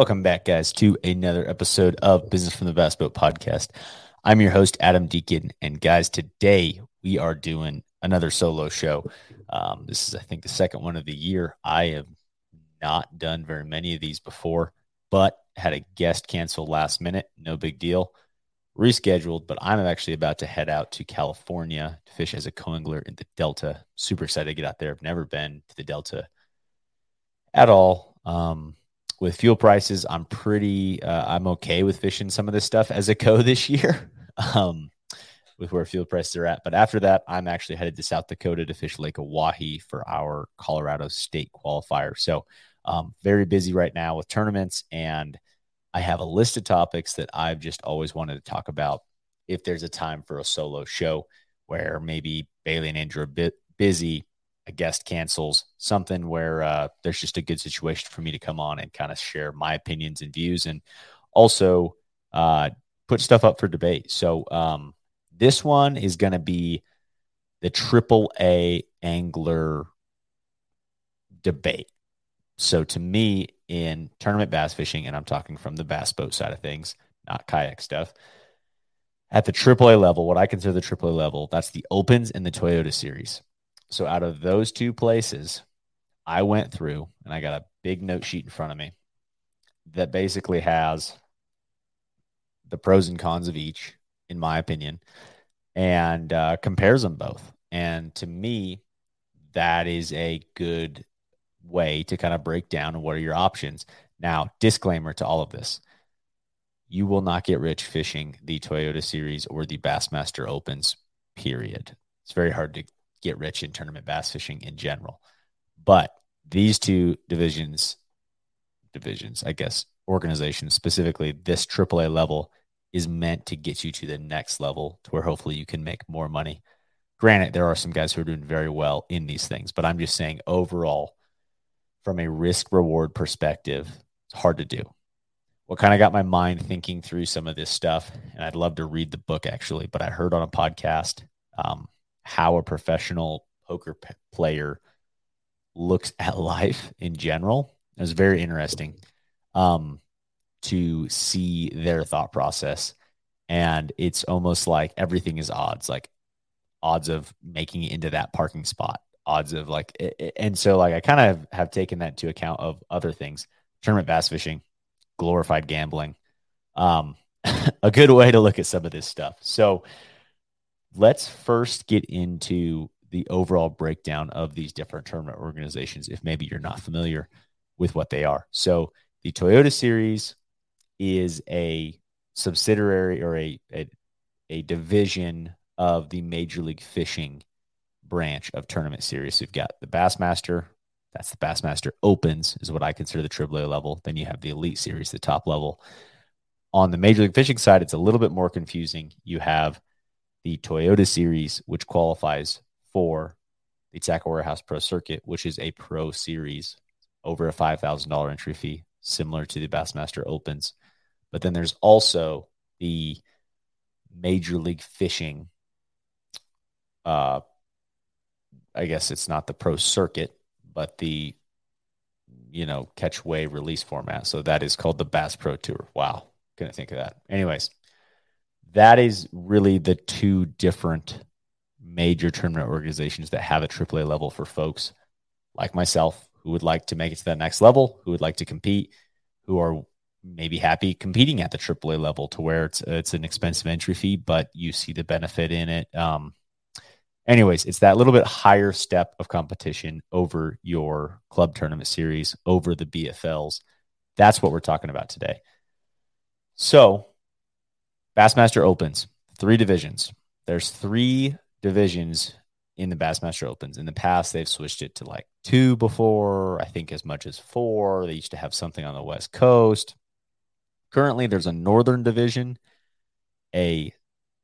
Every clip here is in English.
Welcome back, guys, to another episode of Business from the Bass Boat Podcast. I'm your host, Adam Deacon. And, guys, today we are doing another solo show. Um, this is, I think, the second one of the year. I have not done very many of these before, but had a guest cancel last minute. No big deal. Rescheduled, but I'm actually about to head out to California to fish as a coangler in the Delta. Super excited to get out there. I've never been to the Delta at all. Um, with fuel prices, I'm pretty, uh, I'm okay with fishing some of this stuff as a co this year, um, with where fuel prices are at. But after that, I'm actually headed to South Dakota to fish Lake Oahe for our Colorado State qualifier. So, um, very busy right now with tournaments, and I have a list of topics that I've just always wanted to talk about. If there's a time for a solo show where maybe Bailey and Andrew are bit busy, a guest cancels, something where uh, there's just a good situation for me to come on and kind of share my opinions and views and also uh, put stuff up for debate. So um, this one is going to be the triple A angler debate. So to me, in tournament bass fishing, and I'm talking from the bass boat side of things, not kayak stuff. At the AAA level, what I consider the AAA level, that's the Opens and the Toyota Series. So out of those two places, I went through and I got a big note sheet in front of me that basically has the pros and cons of each, in my opinion, and uh, compares them both. And to me, that is a good way to kind of break down what are your options. Now, disclaimer to all of this you will not get rich fishing the Toyota Series or the Bassmaster Opens, period. It's very hard to get rich in tournament bass fishing in general. But these two divisions, divisions, I guess, organizations, specifically this AAA level, is meant to get you to the next level to where hopefully you can make more money. Granted, there are some guys who are doing very well in these things, but I'm just saying overall, from a risk reward perspective, it's hard to do. What kind of got my mind thinking through some of this stuff, and I'd love to read the book actually, but I heard on a podcast um, how a professional poker p- player looks at life in general. It was very interesting um, to see their thought process. And it's almost like everything is odds, like odds of making it into that parking spot, odds of like, and so like I kind of have taken that into account of other things, tournament bass fishing, glorified gambling. Um, a good way to look at some of this stuff. So, let's first get into the overall breakdown of these different tournament organizations if maybe you're not familiar with what they are. So the Toyota Series is a subsidiary or a, a, a division of the Major League Fishing branch of tournament series. You've got the Bassmaster, that's the Bassmaster Opens, is what I consider the AAA level. Then you have the Elite Series, the top level. On the Major League Fishing side, it's a little bit more confusing. You have the Toyota Series, which qualifies for the Tackle Warehouse Pro Circuit, which is a pro series over a $5,000 entry fee, similar to the Bassmaster Opens. But then there's also the Major League Fishing. Uh, I guess it's not the pro circuit, but the you know catch weigh release format. So that is called the Bass Pro Tour. Wow, couldn't think of that. Anyways, that is really the two different major tournament organizations that have a AAA level for folks like myself who would like to make it to that next level, who would like to compete, who are maybe happy competing at the AAA level to where it's it's an expensive entry fee, but you see the benefit in it. Um, anyways, it's that little bit higher step of competition over your club tournament series, over the BFLs. That's what we're talking about today. So Bassmaster Opens, three divisions. There's three divisions in the Bassmaster Opens. In the past, they've switched it to like two before, I think as much as four. They used to have something on the West Coast. Currently, there's a Northern Division, a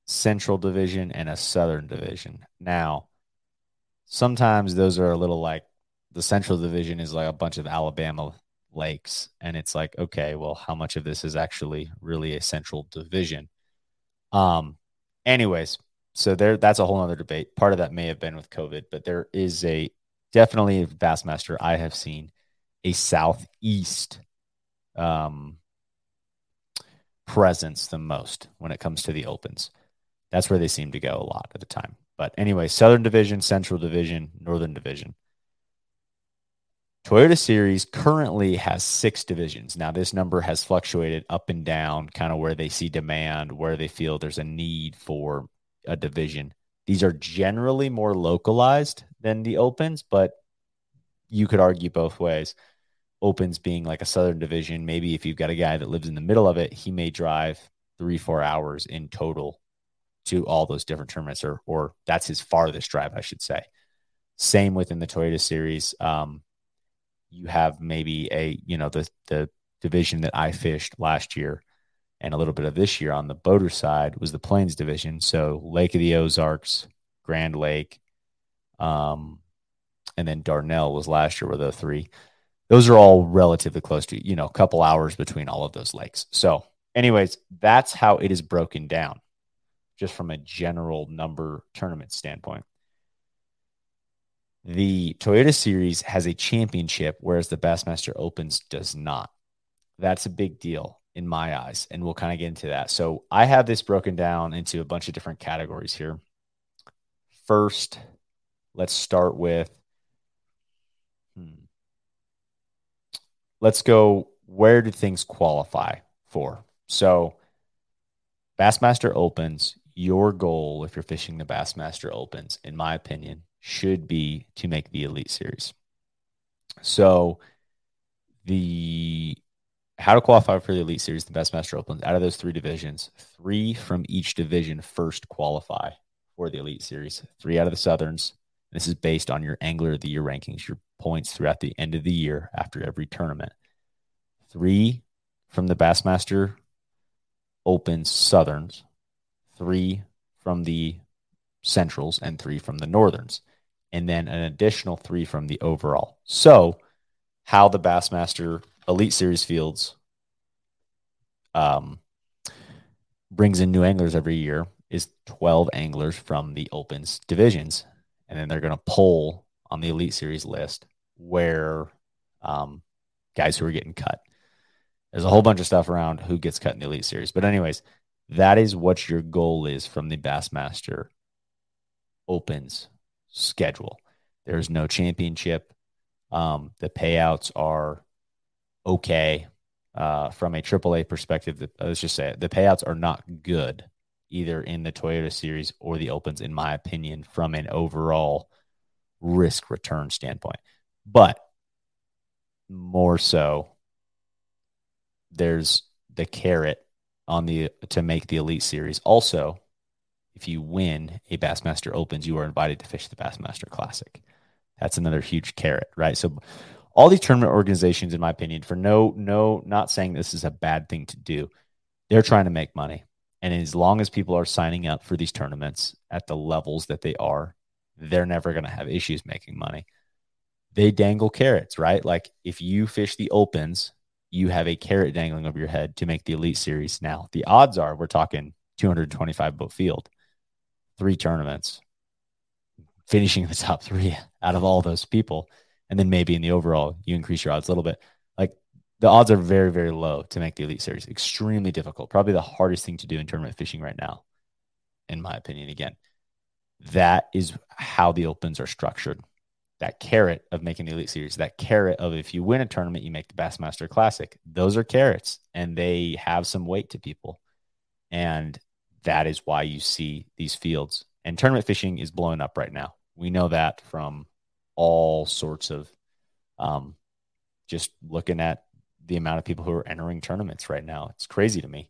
Central Division, and a Southern Division. Now, sometimes those are a little like the Central Division is like a bunch of Alabama lakes. And it's like, okay, well, how much of this is actually really a Central Division? Um, anyways, so there that's a whole other debate. Part of that may have been with COVID, but there is a definitely a Bassmaster I have seen a southeast um, presence the most when it comes to the opens. That's where they seem to go a lot at the time. But anyway, Southern Division, Central Division, Northern Division. Toyota Series currently has six divisions. Now, this number has fluctuated up and down, kind of where they see demand, where they feel there's a need for a division. These are generally more localized than the Opens, but you could argue both ways. Opens being like a Southern division, maybe if you've got a guy that lives in the middle of it, he may drive three, four hours in total to all those different tournaments, or, or that's his farthest drive, I should say. Same within the Toyota Series. Um, you have maybe a you know the the division that I fished last year and a little bit of this year on the boater side was the Plains division. So Lake of the Ozarks, Grand Lake, um, and then Dardanelle was last year were the three. Those are all relatively close to you know a couple hours between all of those lakes. So, anyways, that's how it is broken down, just from a general number tournament standpoint. The Toyota Series has a championship, whereas the Bassmaster Opens does not. That's a big deal in my eyes, and we'll kind of get into that. So I have this broken down into a bunch of different categories here. First, let's start with. Hmm, let's go. Where do things qualify for? So, Bassmaster Opens, your goal if you're fishing the Bassmaster Opens, in my opinion, should be to make the Elite Series. So the how to qualify for the Elite Series, the best Bassmaster Opens, out of those three divisions, three from each division first qualify for the Elite Series. Three out of the Southerns. This is based on your Angler of the Year rankings, your points throughout the end of the year after every tournament. Three from the Bassmaster Opens Southerns, three from the Centrals, and three from the Northerns and then an additional three from the overall. So, how the Bassmaster Elite Series fields um, brings in new anglers every year is 12 anglers from the Opens divisions. And then they're going to pull on the Elite Series list where um, guys who are getting cut. There's a whole bunch of stuff around who gets cut in the Elite Series. But, anyways, that is what your goal is from the Bassmaster Opens schedule. There's no championship. Um, the payouts are okay uh, from a AAA perspective. The, let's just say it, the payouts are not good either in the Toyota Series or the Opens, in my opinion, from an overall risk return standpoint. But more so, there's the carrot on the to make the Elite Series. Also, if you win a Bassmaster Opens, you are invited to fish the Bassmaster Classic. That's another huge carrot, right? So all these tournament organizations, in my opinion, for no, no, not saying this is a bad thing to do, they're trying to make money. And as long as people are signing up for these tournaments at the levels that they are, they're never going to have issues making money. They dangle carrots, right? Like if you fish the opens, you have a carrot dangling over your head to make the elite series. Now, the odds are we're talking 225 boat field three tournaments, finishing in the top three out of all those people. And then maybe in the overall, you increase your odds a little bit. Like the odds are very, very low to make the Elite Series. Extremely difficult. Probably the hardest thing to do in tournament fishing right now, in my opinion. Again, that is how the opens are structured. That carrot of making the Elite Series, that carrot of if you win a tournament, you make the Bassmaster Classic. Those are carrots and they have some weight to people. And that is why you see these fields. And tournament fishing is blowing up right now. We know that from all sorts of um, just looking at the amount of people who are entering tournaments right now. It's crazy to me.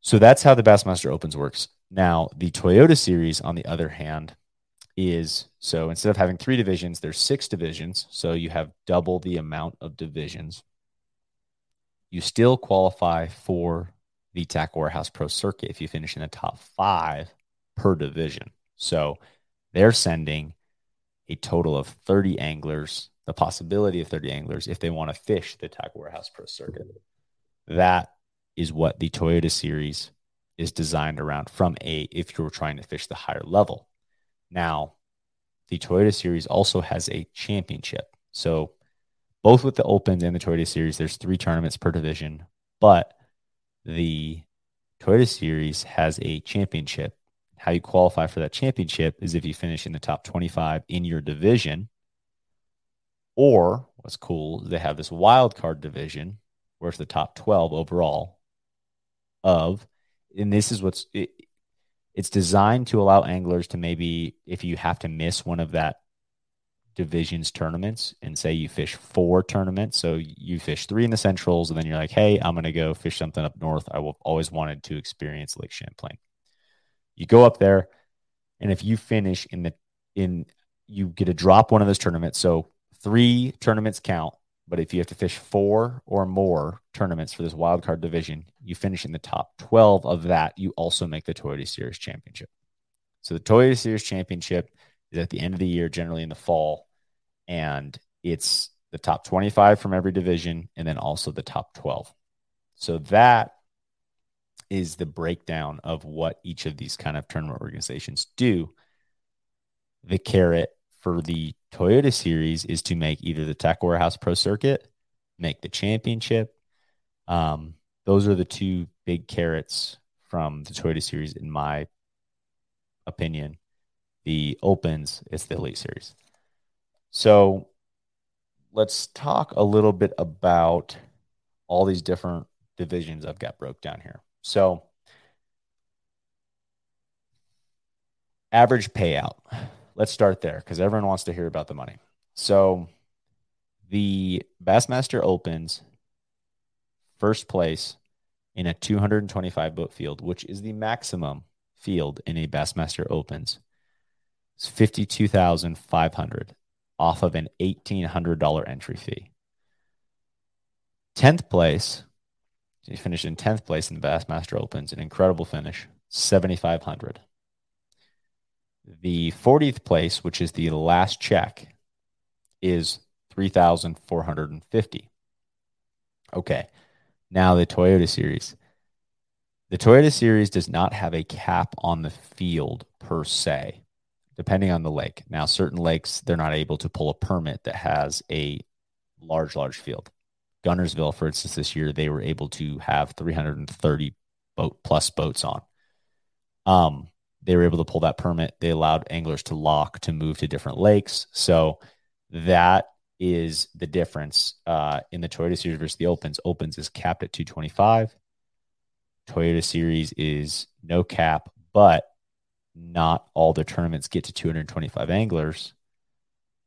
So that's how the Bassmaster Opens works. Now, the Toyota Series, on the other hand, is so instead of having three divisions, there's six divisions. So you have double the amount of divisions. You still qualify for the Tackle Warehouse Pro Circuit if you finish in the top five per division. So they're sending a total of 30 anglers, the possibility of 30 anglers if they want to fish the Tackle Warehouse Pro Circuit. That is what the Toyota Series is designed around from a if you're trying to fish the higher level. Now, the Toyota Series also has a championship. So both with the Opens and the Toyota Series, there's three tournaments per division, but the Toyota Series has a championship. How you qualify for that championship is if you finish in the top 25 in your division. Or what's cool, they have this wild card division where it's the top 12 overall of, and this is what's, it, it's designed to allow anglers to maybe, if you have to miss one of that divisions tournaments and say you fish four tournaments. So you fish three in the centrals, and then you're like, hey, I'm going to go fish something up north. I will always wanted to experience Lake Champlain. You go up there, and if you finish in the in you get to drop one of those tournaments. So three tournaments count, but if you have to fish four or more tournaments for this wild card division, you finish in the top 12 of that, you also make the Toyota Series Championship. So the Toyota Series Championship is at the end of the year, generally in the fall, and it's the top 25 from every division and then also the top 12. So that is the breakdown of what each of these kind of tournament organizations do. The carrot for the Toyota series is to make either the Tackle Warehouse Pro Circuit, make the championship. Um, those are the two big carrots from the Toyota series, in my opinion the opens, it's the elite series. So let's talk a little bit about all these different divisions I've got broke down here. So average payout. Let's start there because everyone wants to hear about the money. So the Bassmaster opens first place in a 225 boat field, which is the maximum field in a Bassmaster opens it's 52500 off of an $1,800 entry fee. 10th place, he finished in 10th place in the Bassmaster Opens, an incredible finish, 7500 The 40th place, which is the last check, is 3450 Okay, now the Toyota Series. The Toyota Series does not have a cap on the field per se depending on the lake. Now, certain lakes, they're not able to pull a permit that has a large, large field. Guntersville, for instance, this year, they were able to have 330 boat plus boats on. Um, they were able to pull that permit. They allowed anglers to lock to move to different lakes. So that is the difference uh, in the Toyota Series versus the Opens. Opens is capped at 225. Toyota Series is no cap, but not all the tournaments get to 225 anglers.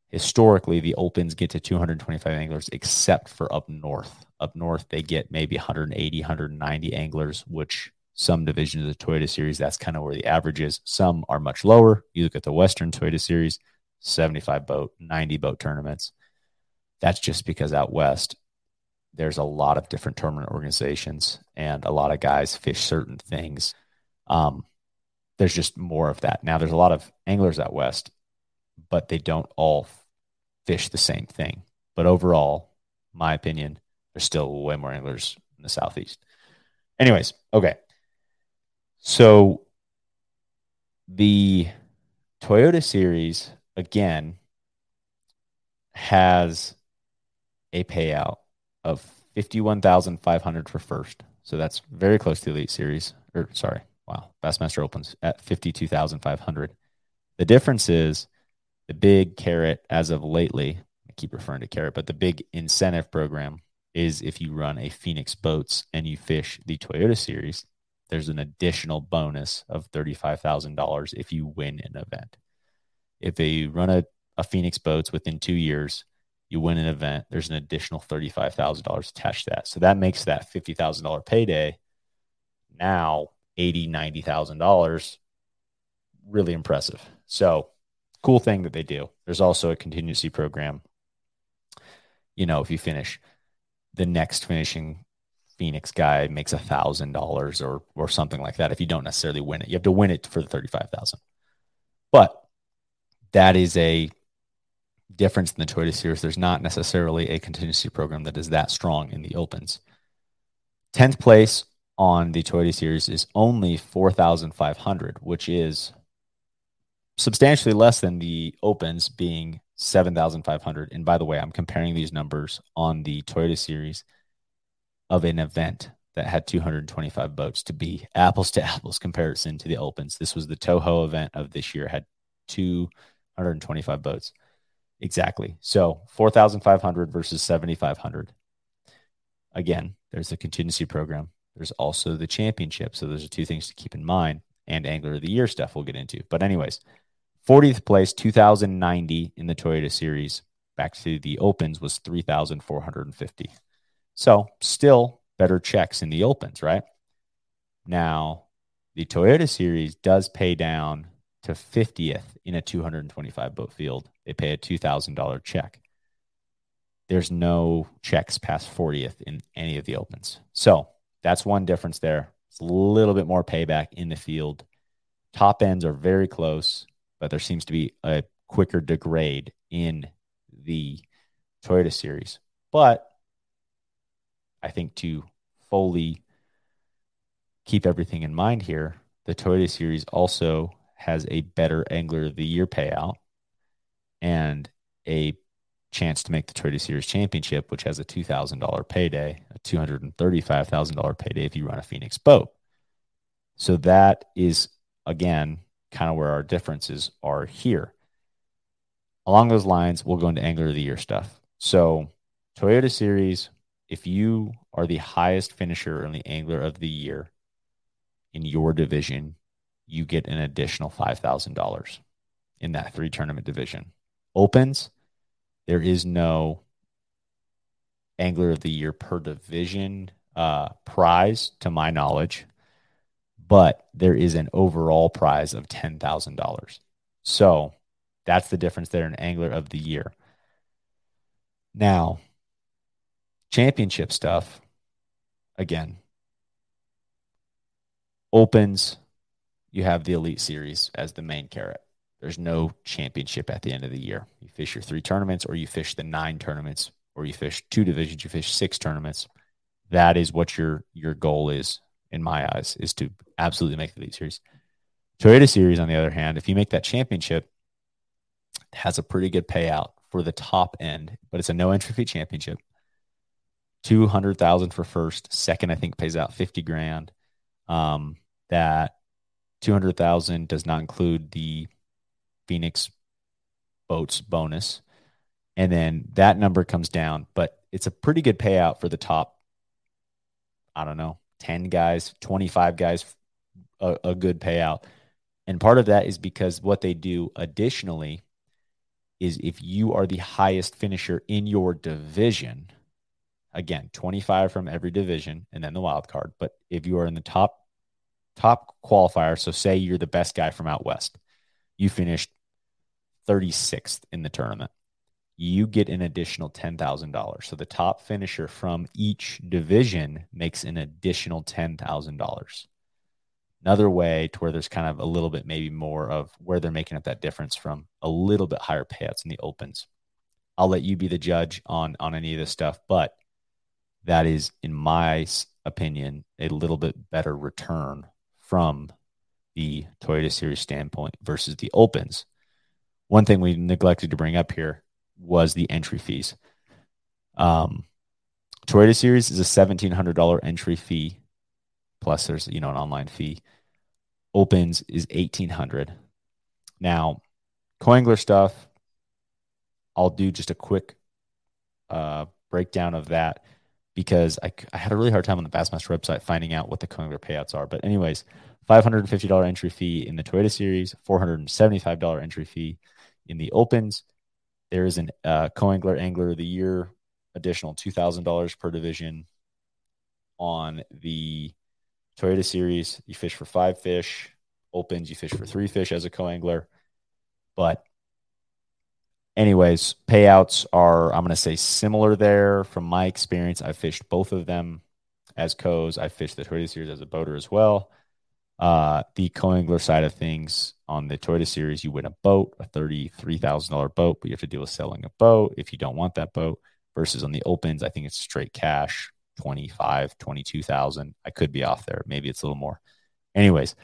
Historically, the opens get to 225 anglers, except for up north. Up north, they get maybe 180, 190 anglers, which some divisions of the Toyota Series, that's kind of where the average is. Some are much lower. You look at the Western Toyota Series, 75 boat, 90 boat tournaments. That's just because out west, there's a lot of different tournament organizations and a lot of guys fish certain things. Um, there's just more of that. Now there's a lot of anglers out west, but they don't all fish the same thing. But overall, my opinion, there's still way more anglers in the southeast. Anyways, okay. So the Toyota series again has a payout of 51,500 for first. So that's very close to the elite series or sorry, Wow, Bassmaster opens at fifty two thousand five hundred. The difference is the big carrot as of lately. I keep referring to carrot, but the big incentive program is if you run a Phoenix Boats and you fish the Toyota Series, there's an additional bonus of thirty-five thousand dollars if you win an event. If you run a, a Phoenix Boats within two years, you win an event, there's an additional thirty-five thousand dollars attached to that. So that makes that fifty thousand dollar payday now eighty, ninety thousand dollars. Really impressive. So cool thing that they do. There's also a contingency program. You know, if you finish the next finishing Phoenix guy makes a thousand dollars or or something like that. If you don't necessarily win it, you have to win it for the thirty five thousand. But that is a difference in the Toyota Series. There's not necessarily a contingency program that is that strong in the opens. Tenth place on the Toyota Series is only 4,500, which is substantially less than the opens being 7,500. And by the way, I'm comparing these numbers on the Toyota series of an event that had 225 boats to be apples to apples comparison to the opens. This was the Toho event of this year had 225 boats. Exactly. So 4,500 versus 7,500. Again, there's the contingency program. There's also the championship. So those are two things to keep in mind and angler of the year stuff we'll get into. But anyways, 40th place, 2090 in the Toyota series back to the opens was 3,450. So still better checks in the opens, right? Now, the Toyota series does pay down to 50th in a 225 boat field. They pay a $2,000 check. There's no checks past 40th in any of the opens. So that's one difference there. It's a little bit more payback in the field. Top ends are very close, but there seems to be a quicker degrade in the Toyota series. But I think to fully keep everything in mind here, the Toyota Series also has a better Angler of the Year payout and a chance to make the Toyota Series Championship, which has a $2,000 payday, a $235,000 payday if you run a Phoenix boat. So that is, again, kind of where our differences are here. Along those lines, we'll go into Angler of the Year stuff. So, Toyota Series, if you are the highest finisher in the angler of the year in your division, you get an additional $5,000 in that three tournament division. Opens, there is no angler of the year per division uh, prize to my knowledge, but there is an overall prize of $10,000. So that's the difference there in angler of the year. Now, championship stuff, again, opens, you have the Elite Series as the main carrot. There's no championship at the end of the year. You fish your three tournaments, or you fish the nine tournaments, or you fish two divisions, you fish six tournaments. That is what your your goal is, in my eyes, is to absolutely make the Elite Series. Toyota Series, on the other hand, if you make that championship, has a pretty good payout for the top end, but it's a no entry fee championship two hundred thousand for first. Second, I think pays out fifty grand. Um, that two hundred thousand does not include the Phoenix boats bonus, and then that number comes down. But it's a pretty good payout for the top. I don't know, ten guys, twenty five guys, a, a good payout. And part of that is because what they do additionally is if you are the highest finisher in your division Again, 25 from every division and then the wild card. But if you are in the top top qualifier, so say you're the best guy from out west, you finished 36th in the tournament. You get an additional $10,000. So the top finisher from each division makes an additional $10,000. Another way to where there's kind of a little bit maybe more of where they're making up that difference from a little bit higher payouts in the opens. I'll let you be the judge on on any of this stuff, but that is, in my opinion, a little bit better return from the Toyota Series standpoint versus the Opens. One thing we neglected to bring up here was the entry fees. Um, Toyota Series is a seventeen hundred dollar entry fee, plus there's you know an online fee. Opens is eighteen hundred. Now, Coangler stuff. I'll do just a quick uh, breakdown of that because I, I had a really hard time on the Bassmaster website finding out what the Coangler payouts are. But anyways, $550 entry fee in the Toyota Series, $475 entry fee in the Opens. There is an uh, Coangler Angler of the Year additional $2,000 per division on the Toyota Series. You fish for five fish. Opens, you fish for three fish as a co-angler. But anyways, payouts are, I'm going to say, similar there from my experience. I fished both of them as co's. I fished the Toyota Series as a boater as well. Uh, the co-angler side of things on the Toyota Series, you win a boat, a $33,000 boat, but you have to deal with selling a boat if you don't want that boat. Versus on the opens, I think it's straight cash, 25, 22,000. I could be off there. Maybe it's a little more. Anyways,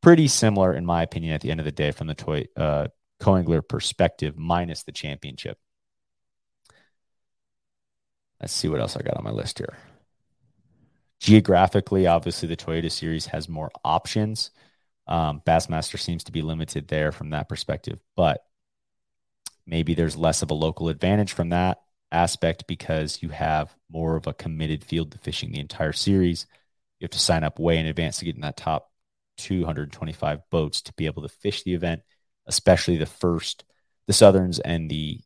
pretty similar, in my opinion, at the end of the day, from the toy uh, co-angler perspective, minus the championship. Let's see what else I got on my list here. Geographically, obviously, the Toyota Series has more options. Um, Bassmaster seems to be limited there from that perspective, but maybe there's less of a local advantage from that aspect because you have more of a committed field to fishing the entire series. You have to sign up way in advance to get in that top 225 boats to be able to fish the event, especially the first, the Southerns and the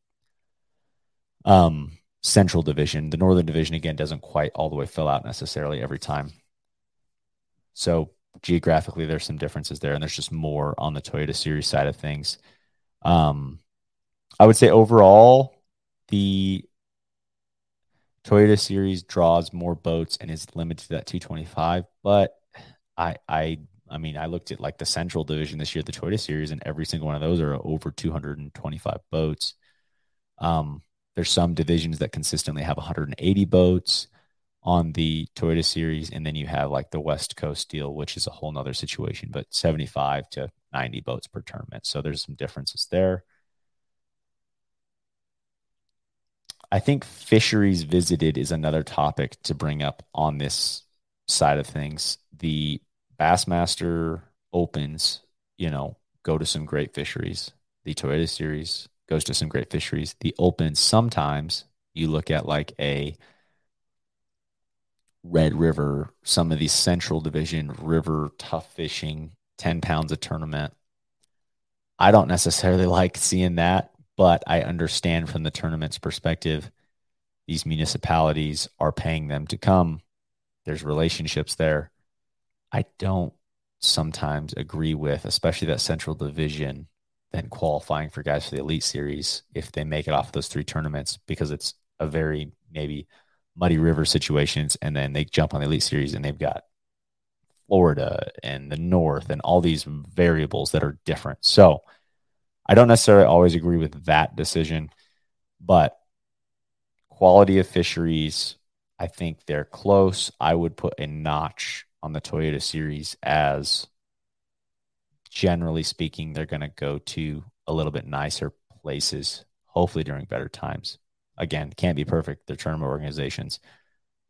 um, Central Division. The Northern Division, again, doesn't quite all the way fill out necessarily every time. So geographically, there's some differences there, and there's just more on the Toyota Series side of things. Um, I would say overall, the Toyota Series draws more boats and is limited to that 225. But I, I, I mean, I looked at like the Central Division this year, the Toyota Series, and every single one of those are over 225 boats. Um, there's some divisions that consistently have 180 boats on the Toyota Series, and then you have like the West Coast deal, which is a whole nother situation, but 75 to 90 boats per tournament. So there's some differences there. I think fisheries visited is another topic to bring up on this side of things. The Bassmaster Opens, you know, go to some great fisheries. The Toyota Series goes to some great fisheries. The Open, sometimes you look at like a Red River, some of these Central Division river tough fishing, 10 pounds a tournament. I don't necessarily like seeing that but I understand from the tournament's perspective, these municipalities are paying them to come. There's relationships there. I don't sometimes agree with, especially that central division, then qualifying for guys for the Elite Series if they make it off those three tournaments because it's a very maybe muddy river situations, and then they jump on the Elite Series and they've got Florida and the North and all these variables that are different. So I don't necessarily always agree with that decision, but quality of fisheries, I think they're close. I would put a notch on the Toyota series as generally speaking, they're going to go to a little bit nicer places, hopefully during better times. Again, can't be perfect. They're tournament organizations.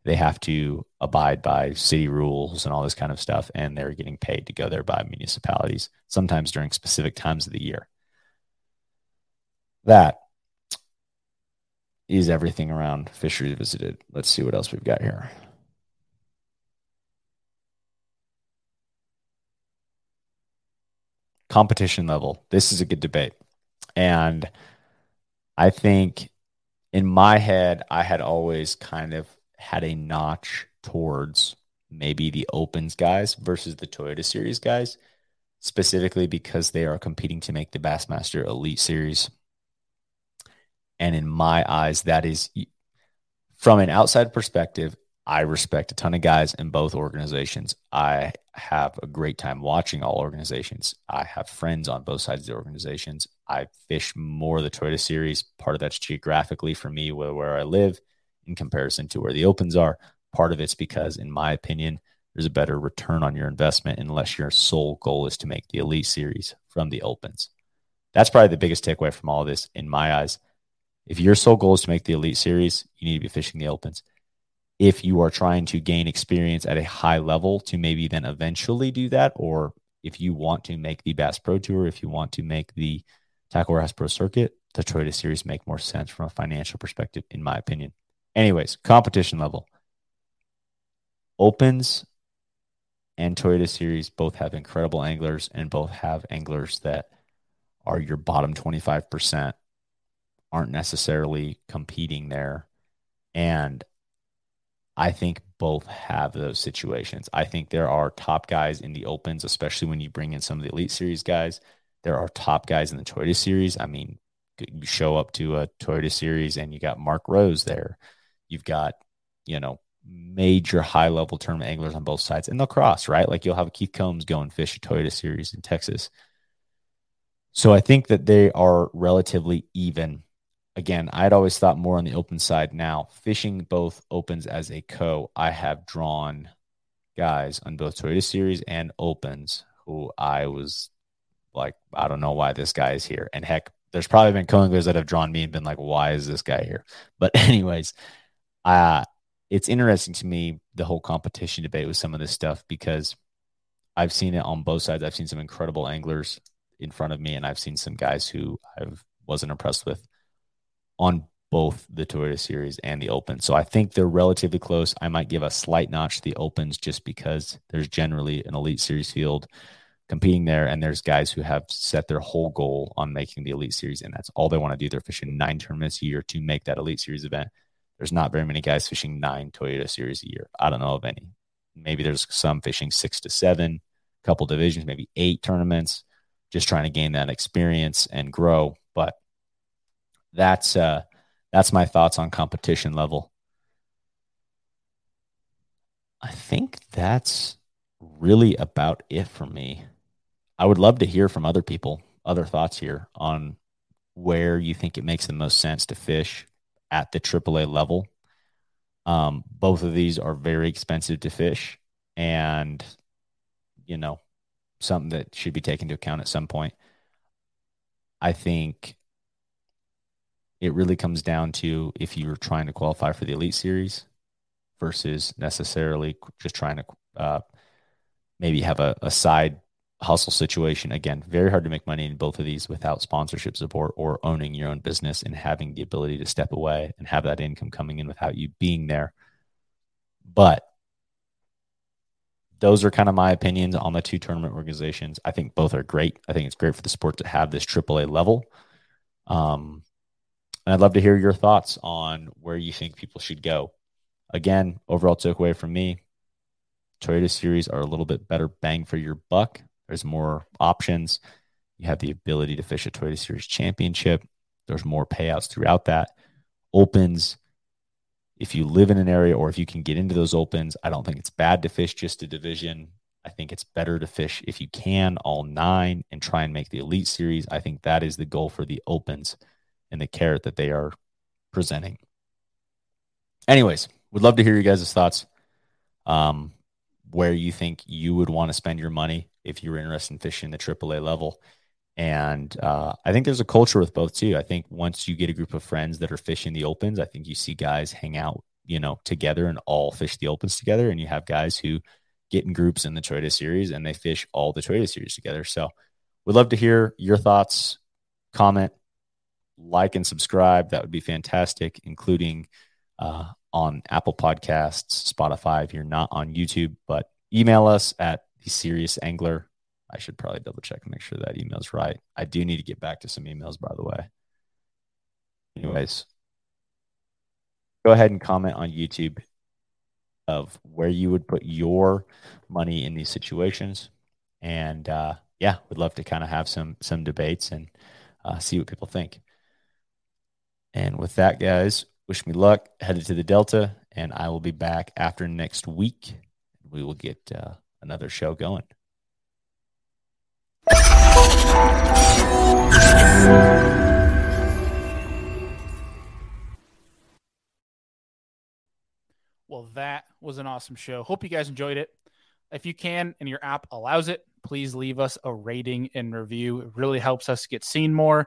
They have to abide by city rules and all this kind of stuff, and they're getting paid to go there by municipalities, sometimes during specific times of the year that is everything around fisheries visited. Let's see what else we've got here. Competition level. This is a good debate. And I think in my head, I had always kind of had a notch towards maybe the Opens guys versus the Toyota Series guys, specifically because they are competing to make the Bassmaster Elite Series and in my eyes, that is from an outside perspective, I respect a ton of guys in both organizations. I have a great time watching all organizations. I have friends on both sides of the organizations. I fish more the Toyota series. Part of that's geographically for me, where, where I live in comparison to where the opens are. Part of it's because, in my opinion, there's a better return on your investment unless your sole goal is to make the elite series from the opens. That's probably the biggest takeaway from all this in my eyes. If your sole goal is to make the Elite Series, you need to be fishing the Opens. If you are trying to gain experience at a high level to maybe then eventually do that, or if you want to make the Bass Pro Tour, if you want to make the Tackle Warehouse Pro Circuit, the Toyota Series make more sense from a financial perspective, in my opinion. Anyways, competition level. Opens and Toyota Series both have incredible anglers and both have anglers that are your bottom 25% aren't necessarily competing there. And I think both have those situations. I think there are top guys in the opens, especially when you bring in some of the elite series guys. There are top guys in the Toyota series. I mean, you show up to a Toyota series and you got Mark Rose there. You've got, you know, major high level tournament anglers on both sides and they'll cross, right? Like you'll have Keith Combs going fish a Toyota series in Texas. So I think that they are relatively even again, I'd always thought more on the open side. Now, fishing both opens as a co, I have drawn guys on both Toyota Series and opens who I was like, I don't know why this guy is here. And heck, there's probably been co that have drawn me and been like, why is this guy here? But anyways, uh, it's interesting to me the whole competition debate with some of this stuff because I've seen it on both sides. I've seen some incredible anglers in front of me, and I've seen some guys who I wasn't impressed with on both the Toyota Series and the Open. So I think they're relatively close. I might give a slight notch to the Opens just because there's generally an Elite Series field competing there, and there's guys who have set their whole goal on making the Elite Series, and that's all they want to do. They're fishing nine tournaments a year to make that Elite Series event. There's not very many guys fishing nine Toyota Series a year. I don't know of any. Maybe there's some fishing six to seven, couple divisions, maybe eight tournaments, just trying to gain that experience and grow. But that's uh, that's my thoughts on competition level. I think that's really about it for me. I would love to hear from other people, other thoughts here on where you think it makes the most sense to fish at the AAA level. Um, both of these are very expensive to fish, and you know, something that should be taken into account at some point. I think it really comes down to if you're trying to qualify for the Elite Series versus necessarily just trying to uh, maybe have a, a side hustle situation. Again, very hard to make money in both of these without sponsorship support or owning your own business and having the ability to step away and have that income coming in without you being there. But those are kind of my opinions on the two tournament organizations. I think both are great. I think it's great for the sport to have this AAA level. Um, and I'd love to hear your thoughts on where you think people should go. Again, overall takeaway from me Toyota Series are a little bit better bang for your buck. There's more options. You have the ability to fish a Toyota Series championship. There's more payouts throughout that. Opens, if you live in an area or if you can get into those opens, I don't think it's bad to fish just a division. I think it's better to fish if you can all nine and try and make the Elite Series. I think that is the goal for the opens and the carrot that they are presenting. Anyways, would love to hear you guys' thoughts. Um, where you think you would want to spend your money if you were interested in fishing the AAA level. And uh, I think there's a culture with both too. I think once you get a group of friends that are fishing the opens, I think you see guys hang out, you know, together and all fish the opens together. And you have guys who get in groups in the Toyota series and they fish all the Toyota series together. So we'd love to hear your thoughts, comment, like, and subscribe. That would be fantastic, including uh, on Apple Podcasts, Spotify, if you're not on YouTube, but email us at the serious angler. I should probably double check and make sure that email's right. I do need to get back to some emails, by the way. Anyways, go ahead and comment on YouTube of where you would put your money in these situations. And uh, yeah, would love to kind of have some some debates and uh, see what people think. And with that, guys, Wish me luck. Headed to the Delta, and I will be back after next week. We will get uh, another show going. Well, that was an awesome show. Hope you guys enjoyed it. If you can and your app allows it, please leave us a rating and review. It really helps us get seen more,